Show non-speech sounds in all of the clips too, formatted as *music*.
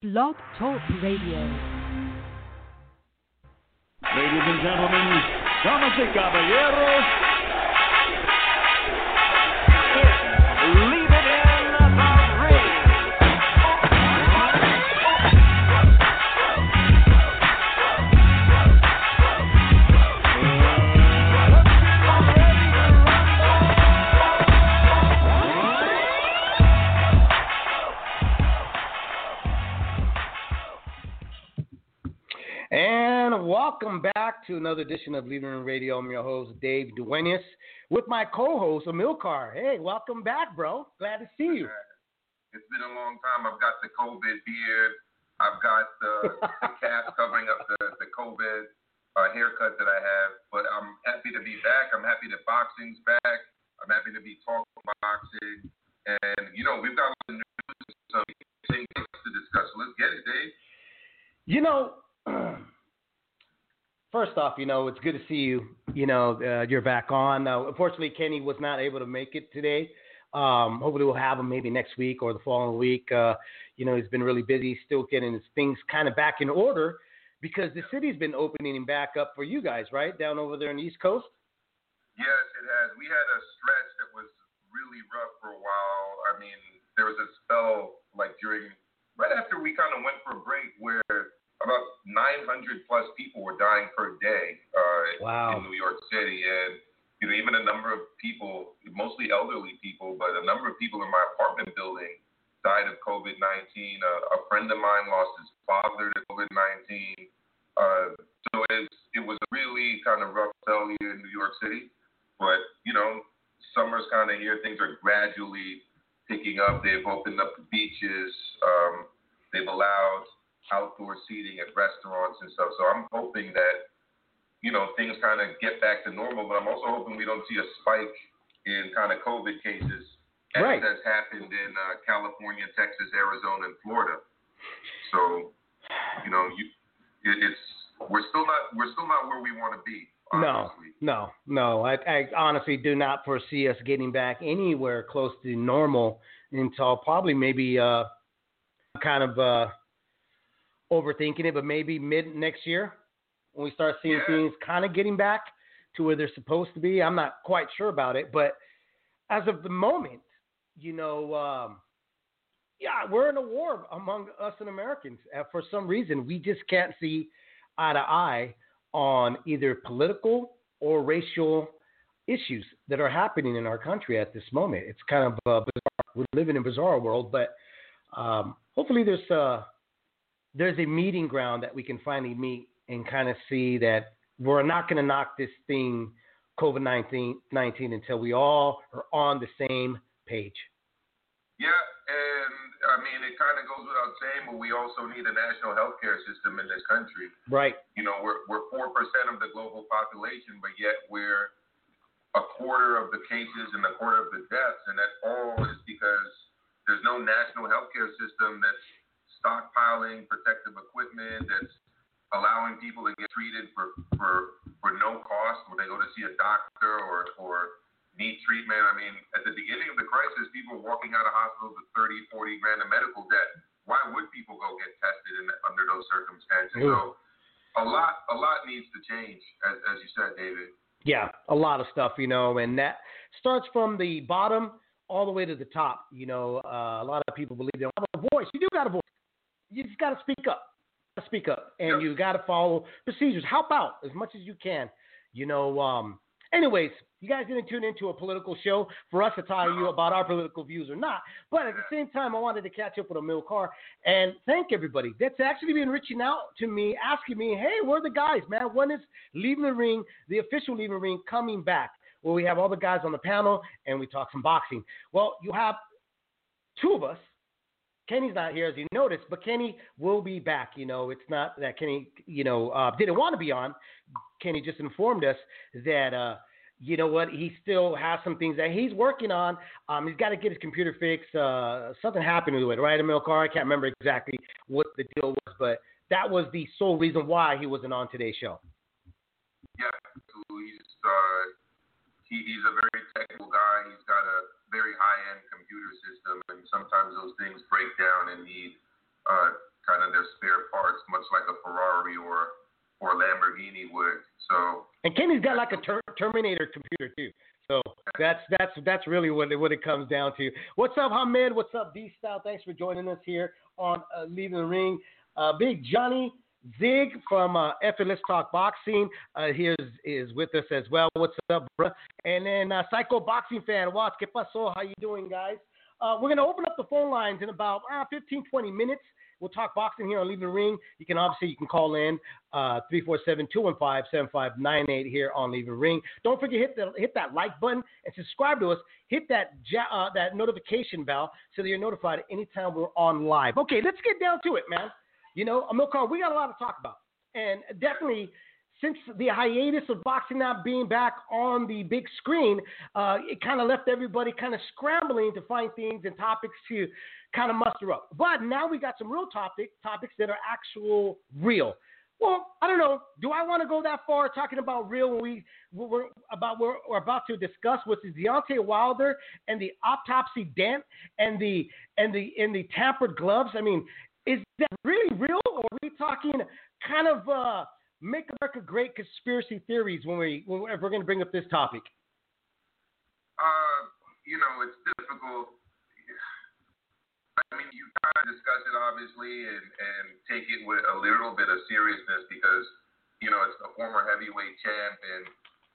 Blog Talk Radio. Ladies and gentlemen, damas y caballeros, welcome back to another edition of Leaving Room Radio. I'm your host, Dave Duenez, with my co-host, Amilcar. Hey, welcome back, bro. Glad to see you. It's been a long time. I've got the COVID beard. I've got the, the *laughs* cap covering up the, the COVID uh, haircut that I have. But I'm happy to be back. I'm happy that boxing's back. I'm happy to be talking boxing. And, you know, we've got a lot of news, so things to discuss. Let's get it, Dave. You know, *clears throat* first off, you know, it's good to see you. You know, uh, you're back on. Uh, unfortunately, Kenny was not able to make it today. Um, hopefully, we'll have him maybe next week or the following week. Uh, you know, he's been really busy, still getting his things kind of back in order because the city's been opening back up for you guys, right? Down over there in the East Coast. Yes, it has. We had a stretch that was really rough for a while. I mean, there was a spell like during right after we kind of went for a break where about 900 plus people were dying per day uh, Wow. in New York City, and you know even a number of people, mostly elderly people, but a number of people in my apartment building died of COVID-19. Uh, a friend of mine lost his father to COVID-19. Uh, so it, it was a really kind of rough spell here in New York City. But, you know, summer's kind of here. Things are gradually picking up. They've opened up the beaches. Um, they've allowed outdoor seating at restaurants and stuff. So I'm hoping that, you know, things kind of get back to normal. But I'm also hoping we don't see a spike in kind of COVID cases as Right. has happened in uh, California, Texas, Arizona, and Florida. So, you know, you it, it's we're still not we're still not where we want to be. No, no, no. I, I honestly do not foresee us getting back anywhere close to normal until probably maybe uh, kind of uh, overthinking it, but maybe mid next year when we start seeing Yeah. things kind of getting back to where they're supposed to be. I'm not quite sure about it, but as of the moment, you know, um, yeah, we're in a war among us and Americans. Uh, for some reason, we just can't see eye to eye on either political or racial issues that are happening in our country at this moment. It's kind of uh, bizarre. We're living in a bizarre world, but um, hopefully there's uh, there's a meeting ground that we can finally meet and kind of see that we're not going to knock this thing COVID 19 until we all are on the same page. Yeah, and I mean it kind of goes without saying, but we also need a national healthcare system in this country. Right. You know, we're we're four percent of the global population, but yet we're a quarter of the cases and a quarter of the deaths, and that all is because there's no national healthcare system that's stockpiling protective equipment, that's allowing people to get treated for for for no cost when they go to see a doctor or or need treatment. I mean, at the beginning of the crisis, people were walking out of hospitals with 30, 40 grand of medical debt. Why would people go get tested in, under those circumstances? Yeah. So a lot a lot needs to change, as, as you said, David. Yeah, a lot of stuff, you know, and that starts from the bottom all the way to the top. You know, uh, a lot of people believe they don't have a voice. You do got a voice. You just got to speak up. Speak up, and Yep. you got to follow procedures. Help out as much as you can. You know. Um, anyways, you guys didn't tune into a political show for us to tell you about our political views or not. But at the same time, I wanted to catch up with Amilcar and thank everybody that's actually been reaching out to me, asking me, hey, where are the guys, man? When is Leaving the Ring, the official Leaving the Ring, coming back? Where we have all the guys on the panel and we talk some boxing. Well, you have two of us. Kenny's not here, as you noticed, but Kenny will be back. You know, it's not that Kenny, you know, uh, didn't want to be on. Kenny just informed us that, uh, you know what, he still has some things that he's working on. Um, he's got to get his computer fixed. Uh, something happened to it, right, Amilcar? I can't remember exactly what the deal was, but that was the sole reason why he wasn't on today's show. Yeah, he's uh, he, he's a very technical guy. He's got a very high-end computer system, and sometimes those things break down and need uh, kind of their spare parts, much like a Ferrari or or Lamborghini would. So and Kenny's got like a ter- Terminator computer too. So that's that's that's really what it, what it comes down to. What's up, Hamed? What's up, D Style? Thanks for joining us here on uh, Leaving the Ring. Uh, Big Johnny Zig from uh, Effortless Talk Boxing uh, here is, is with us as well. What's up, bro? And then uh, Psycho Boxing Fan, Watts, ¿qué pasó? How you doing, guys? Uh, we're going to open up the phone lines in about uh, 15, 20 minutes. We'll talk boxing here on Leaving the Ring. You can obviously you can call in uh, 347-215-7598 here on Leaving the Ring. Don't forget hit the hit that like button and subscribe to us. Hit that uh, that notification bell so that you're notified anytime we're on live. Okay, let's get down to it, man. You know, Amilcar, we got a lot to talk about, and definitely since the hiatus of boxing not being back on the big screen, uh, it kind of left everybody kind of scrambling to find things and topics to kind of muster up. But now we got some real topic topics that are actual real. Well, I don't know. Do I want to go that far talking about real when we we're about we're, we're about to discuss what's the Deontay Wilder and the autopsy dent and the and the and the tampered gloves? I mean, is that really real, or are we talking kind of uh, make America great conspiracy theories when we when we're, going to bring up this topic? Uh, you know, it's difficult I mean, you kind of discuss it obviously and, and take it with a little bit of seriousness because, you know, it's a former heavyweight champ and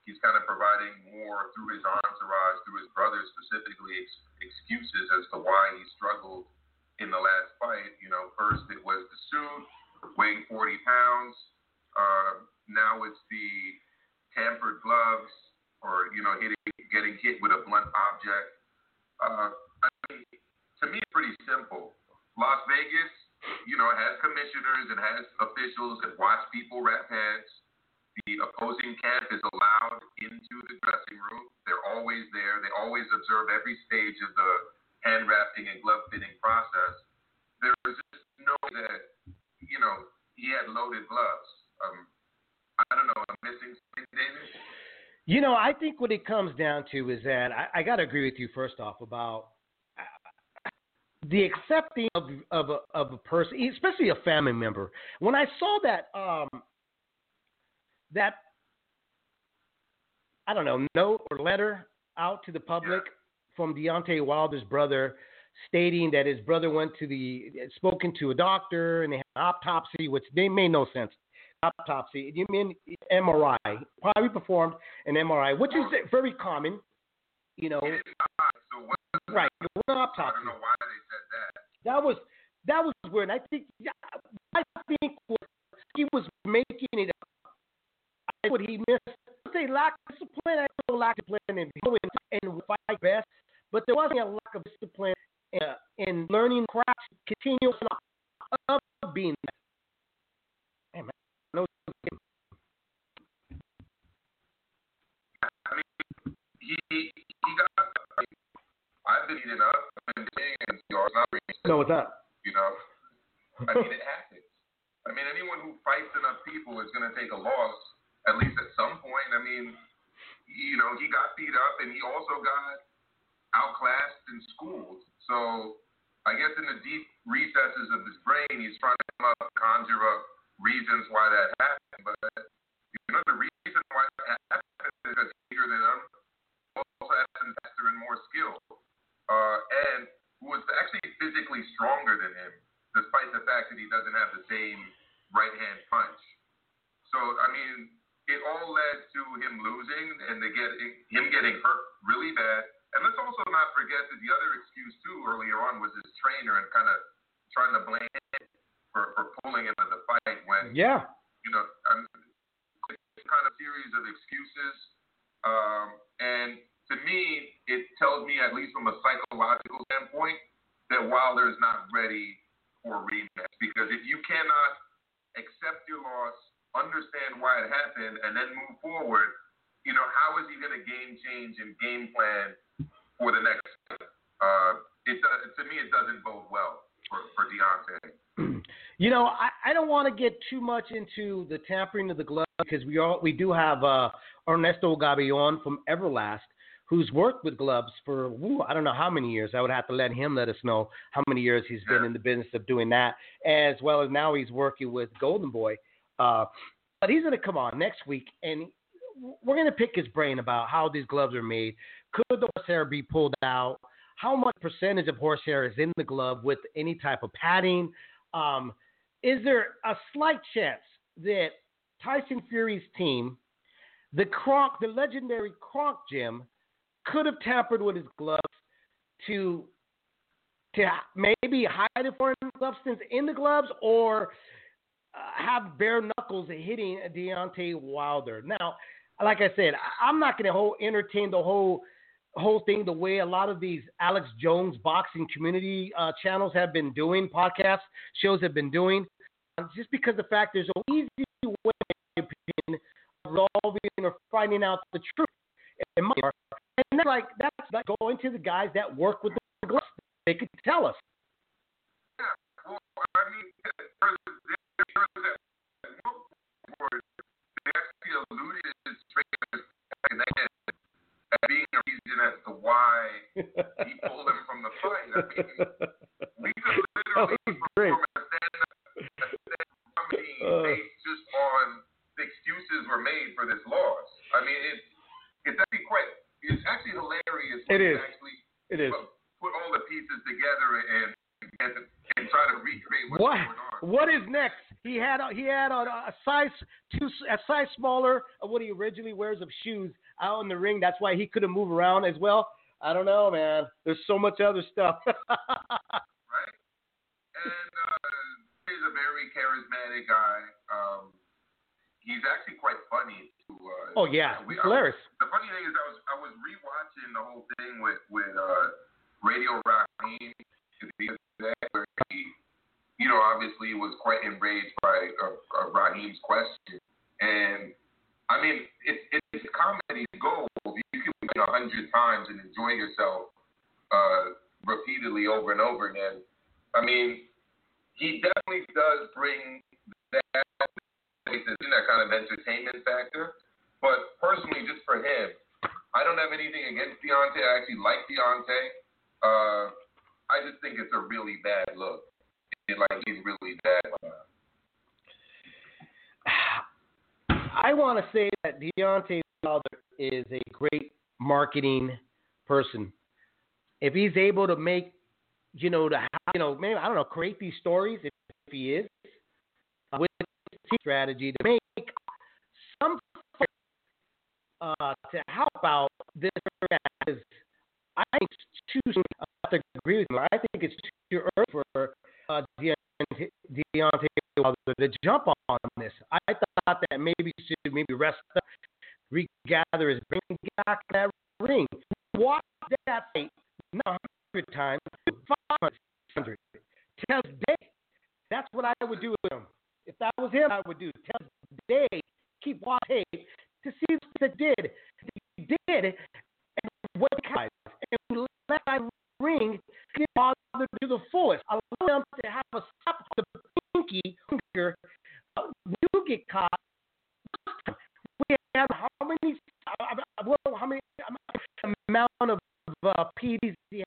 he's kind of providing more through his entourage, through his brothers specifically, ex- excuses as to why he struggled in the last fight. You know, first it was the suit, weighing 40 pounds. Uh, now it's the tampered gloves or, you know, hitting, getting hit with a blunt object. Uh, I mean, to me, pretty simple. Las Vegas, you know, has commissioners and has officials that watch people wrap heads. The opposing camp is allowed into the dressing room. They're always there. They always observe every stage of the hand wrapping and glove fitting process. There was just no that, you know, he had loaded gloves. Um, I don't know. I'm missing something, David. You know, I think what it comes down to is that I, I got to agree with you first off about the accepting of of a, of a person, especially a family member. When I saw that um, that I don't know note or letter out to the public from Deontay Wilder's brother, stating that his brother went to the spoken to a doctor and they had an autopsy, which they made no sense. Autopsy, you mean MRI? Probably performed an MRI, which is very common. You know, right? One autopsy. I don't know why they said that. That was that was weird. I think I think what he was making it. Up. I what he missed. Say lack of discipline. I know lack of discipline and and fight best, but there wasn't a lack of discipline in, uh, in learning craft, continuous of being. Hey, man, no. I mean, he he got. I've been eating up. I've been and it's not No, it's not. You know, I mean, it happens. I mean, anyone who fights enough people is going to take a loss, at least at some point. I mean, you know, he got beat up and he also got outclassed and schooled. So I guess in the deep recesses of his brain, he's trying to come up, conjure up reasons why that happened. But you know, the reason why that happened is because he's bigger than him, also has faster and more skill, uh, and who was actually physically stronger than him, despite the fact that he doesn't have the same right hand punch. So, I mean, it all led to him losing and they get him getting hurt really bad. And let's also not forget that the other excuse too earlier on was his trainer and kind of trying to blame him for, for pulling him in the fight when yeah you know I'm, it's kind of series of excuses. Um, and to me, it tells me, at least from a psychological standpoint, that Wilder is not ready for rematch. Because if you cannot accept your loss, understand why it happened, and then move forward, you know, how is he going to game change and game plan for the next? Uh, it does, to me, it doesn't bode well for, for Deontay. *clears throat* You know, I, I don't want to get too much into the tampering of the glove because we all we do have uh, Ernesto Gabion from Everlast who's worked with gloves for ooh, I don't know how many years. I would have to let him let us know how many years he's been in the business of doing that, as well as now he's working with Golden Boy. Uh, but he's going to come on next week, and we're going to pick his brain about how these gloves are made. Could the horsehair be pulled out? How much percentage of horsehair is in the glove with any type of padding? Um, is there a slight chance that Tyson Fury's team, the Kronk, the legendary Kronk Gym, could have tampered with his gloves to to maybe hide a foreign substance in the gloves or have bare knuckles hitting Deontay Wilder. Now, like I said, I'm not going to entertain the whole whole thing the way a lot of these Alex Jones boxing community uh, channels have been doing, podcast shows have been doing, just because the fact there's an easy way, in opinion, of resolving or finding out the truth. And that's like that's like going to the guys that work with the gloves. They could tell us. Wears of shoes out in the ring. That's why he couldn't move around as well. I don't know, man. There's so much other stuff. *laughs* right? And uh, he's a very charismatic guy. Um, he's actually quite funny too. Uh, oh yeah, we, hilarious. the funny thing is, I was I was rewatching the whole thing with with uh, Radio Raheem the other day, where he, you know, obviously was quite enraged by uh, uh, Raheem's question, and I mean, it's it's comedy gold. You can win a hundred times and enjoy yourself uh, repeatedly over and over again. I mean, he definitely does bring that that kind of entertainment factor. But personally, just for him, I don't have anything against Deontay. I actually like Deontay. Uh, I just think it's a really bad look. It, like he's really bad. I want to say that Deontay Wilder is a great marketing person. If he's able to make, you know, to you know, maybe I don't know, create these stories if, if he is with strategy to make some uh, to help out this is I think it's too soon to agree with me. I think it's too early for uh, Deontay, Deontay Wilder to jump on this. I thought that maybe should maybe rest up, regather his bring back that ring. Watch that fight not hundred times, five hundred. Tell day. That's what I would do with him. If that was him, I would do. Tell day. Keep watching to see what it did. He did and what kind and let that ring get bothered to the fullest. Allow them to have a stop the pinky finger. Uh, you get caught. We have how many? Uh, well, how many amount of uh, you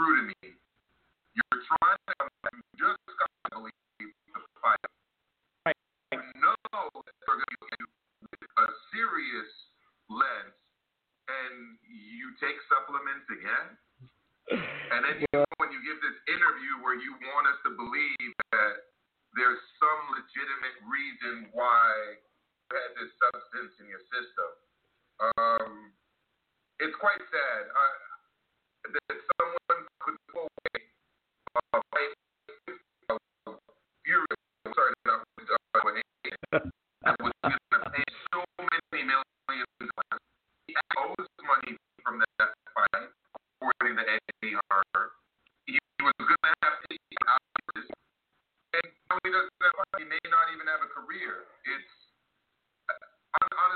this to me.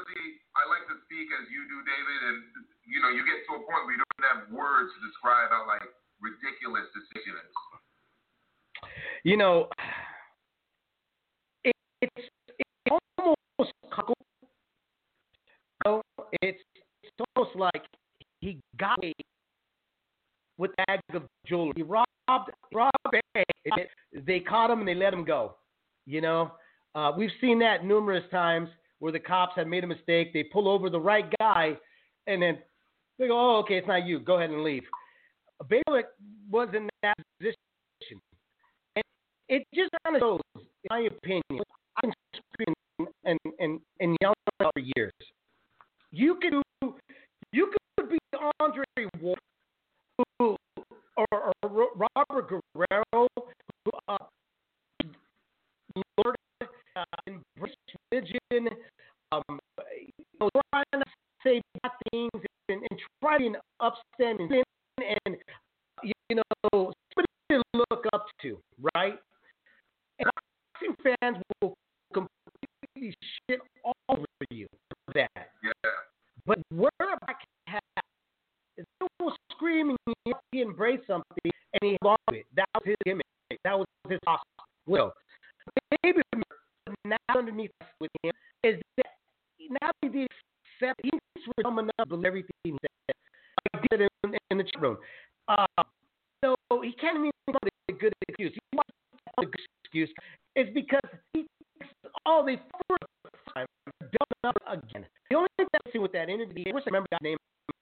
really, I like to speak as you do, David, and you know, you get to a point where you don't have words to describe how like ridiculous this issue is. You know, it, it's it's almost cool. It's it's almost like he got away with the bag of jewelry. He robbed robbed They caught him and they let him go. You know, uh, we've seen that numerous times where the cops had made a mistake. They pull over the right guy, and then they go, "Oh, okay, it's not you. Go ahead and leave." Baylor was in that position, and it just kind of shows, in my opinion. I've been and and and yelling for years. You can you could be Andre Ward or, or Robert Guerrero sin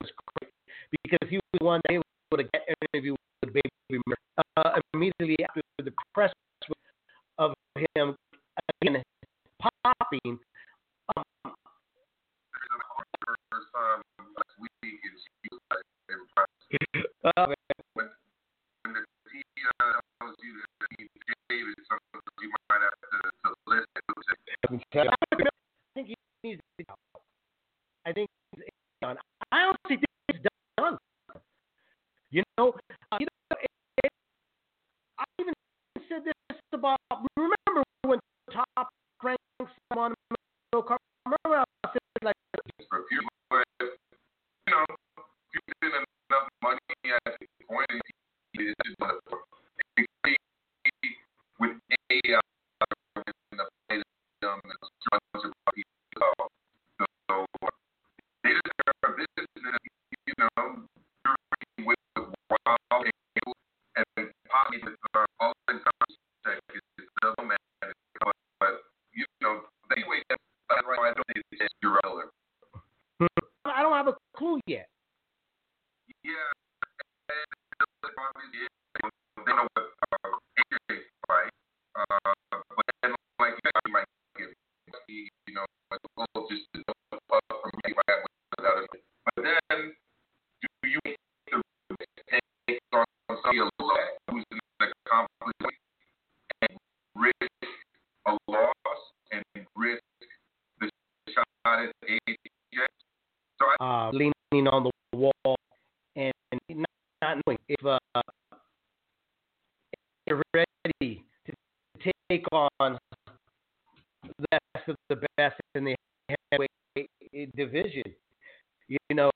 was great because he was one that system that's division. You know,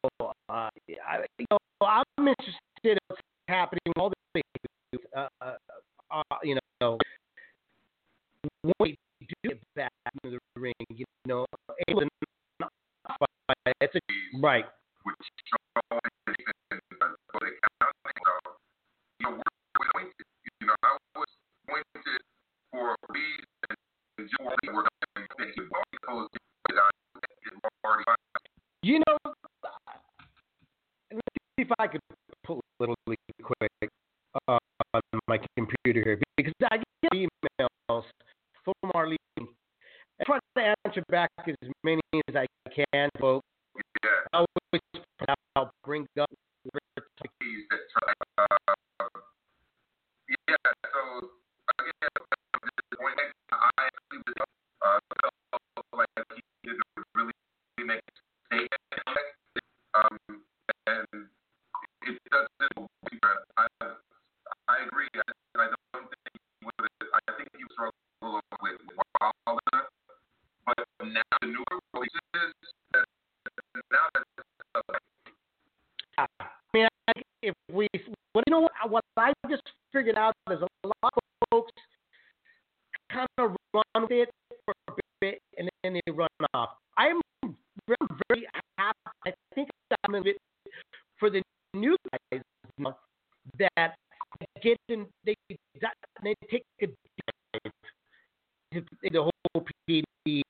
always bring up the whole PD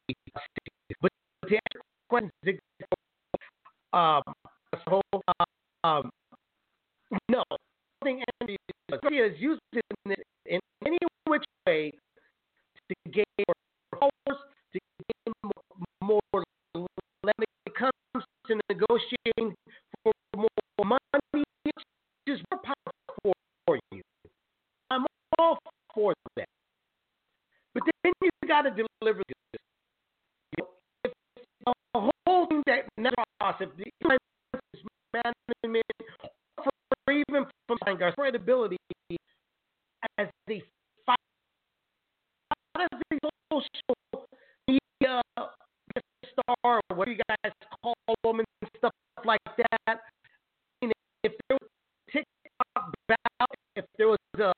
uh,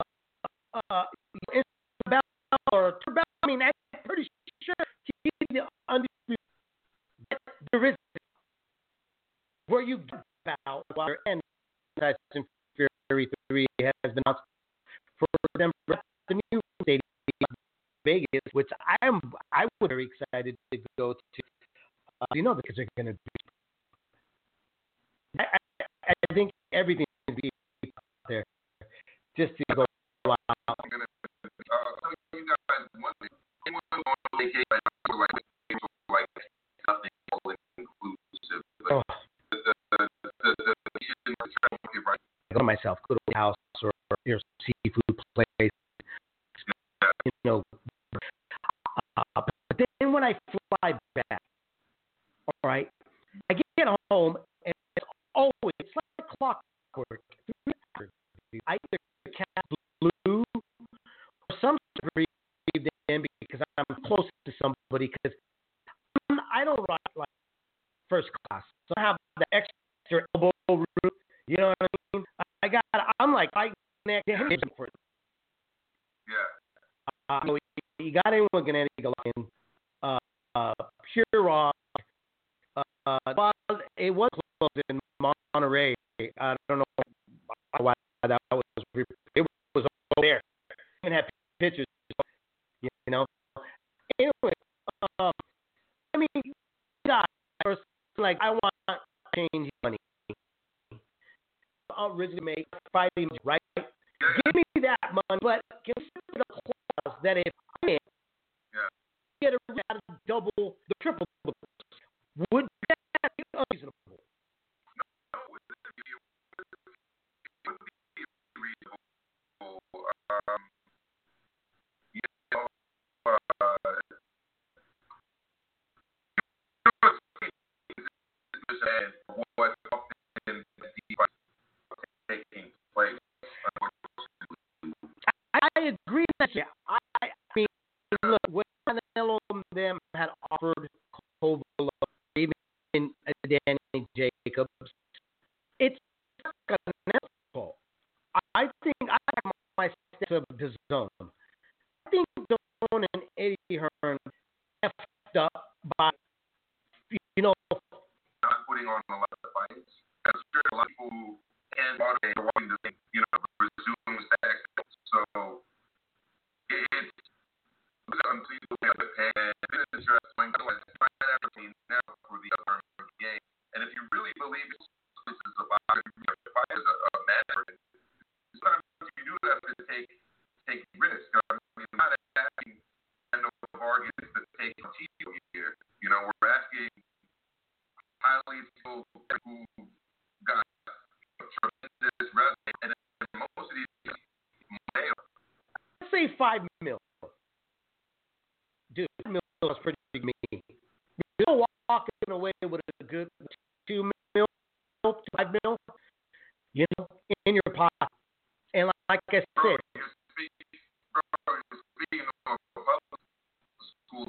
uh, or about, I mean, I'm pretty sure he's the undisputed. But there is where you get about water and Fast Fury Three has been out for them the new stadium Vegas, which I am I was very excited to go to. Uh, you know, because they're Yeah. Uh, you got him looking at Eagle Consider the clause that if. man bought a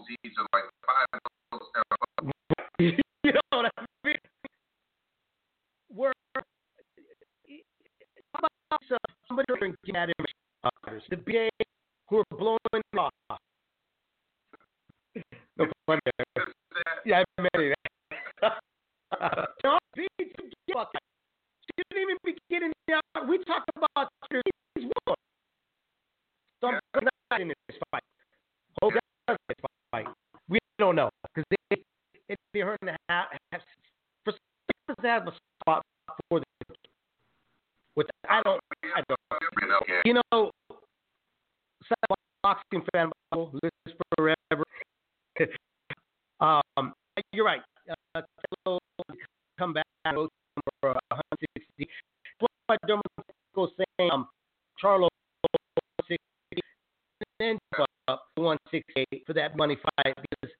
D's are like five *laughs* you know what I mean? We're how about somebody drinking that in the BA Charlo 168 and then up 168 for that money fight because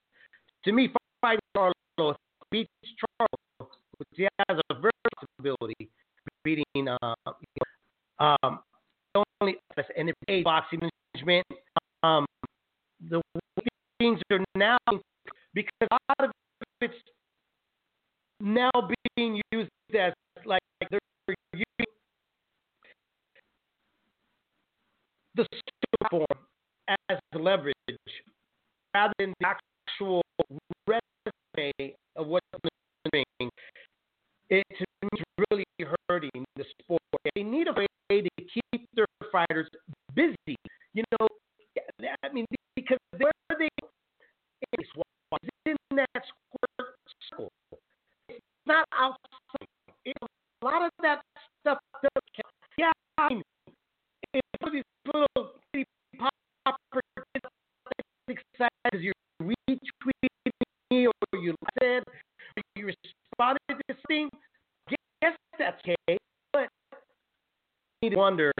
to me fighting Charlo beats Charlo, which he has a very possibility beating uh, you know, um, only and it a boxing management not outside. A lot of that stuff does Yeah, I mean, it's these little pretty excited because you retweeted me or you said or you responded to this thing. Yes, that's okay, but you need to wonder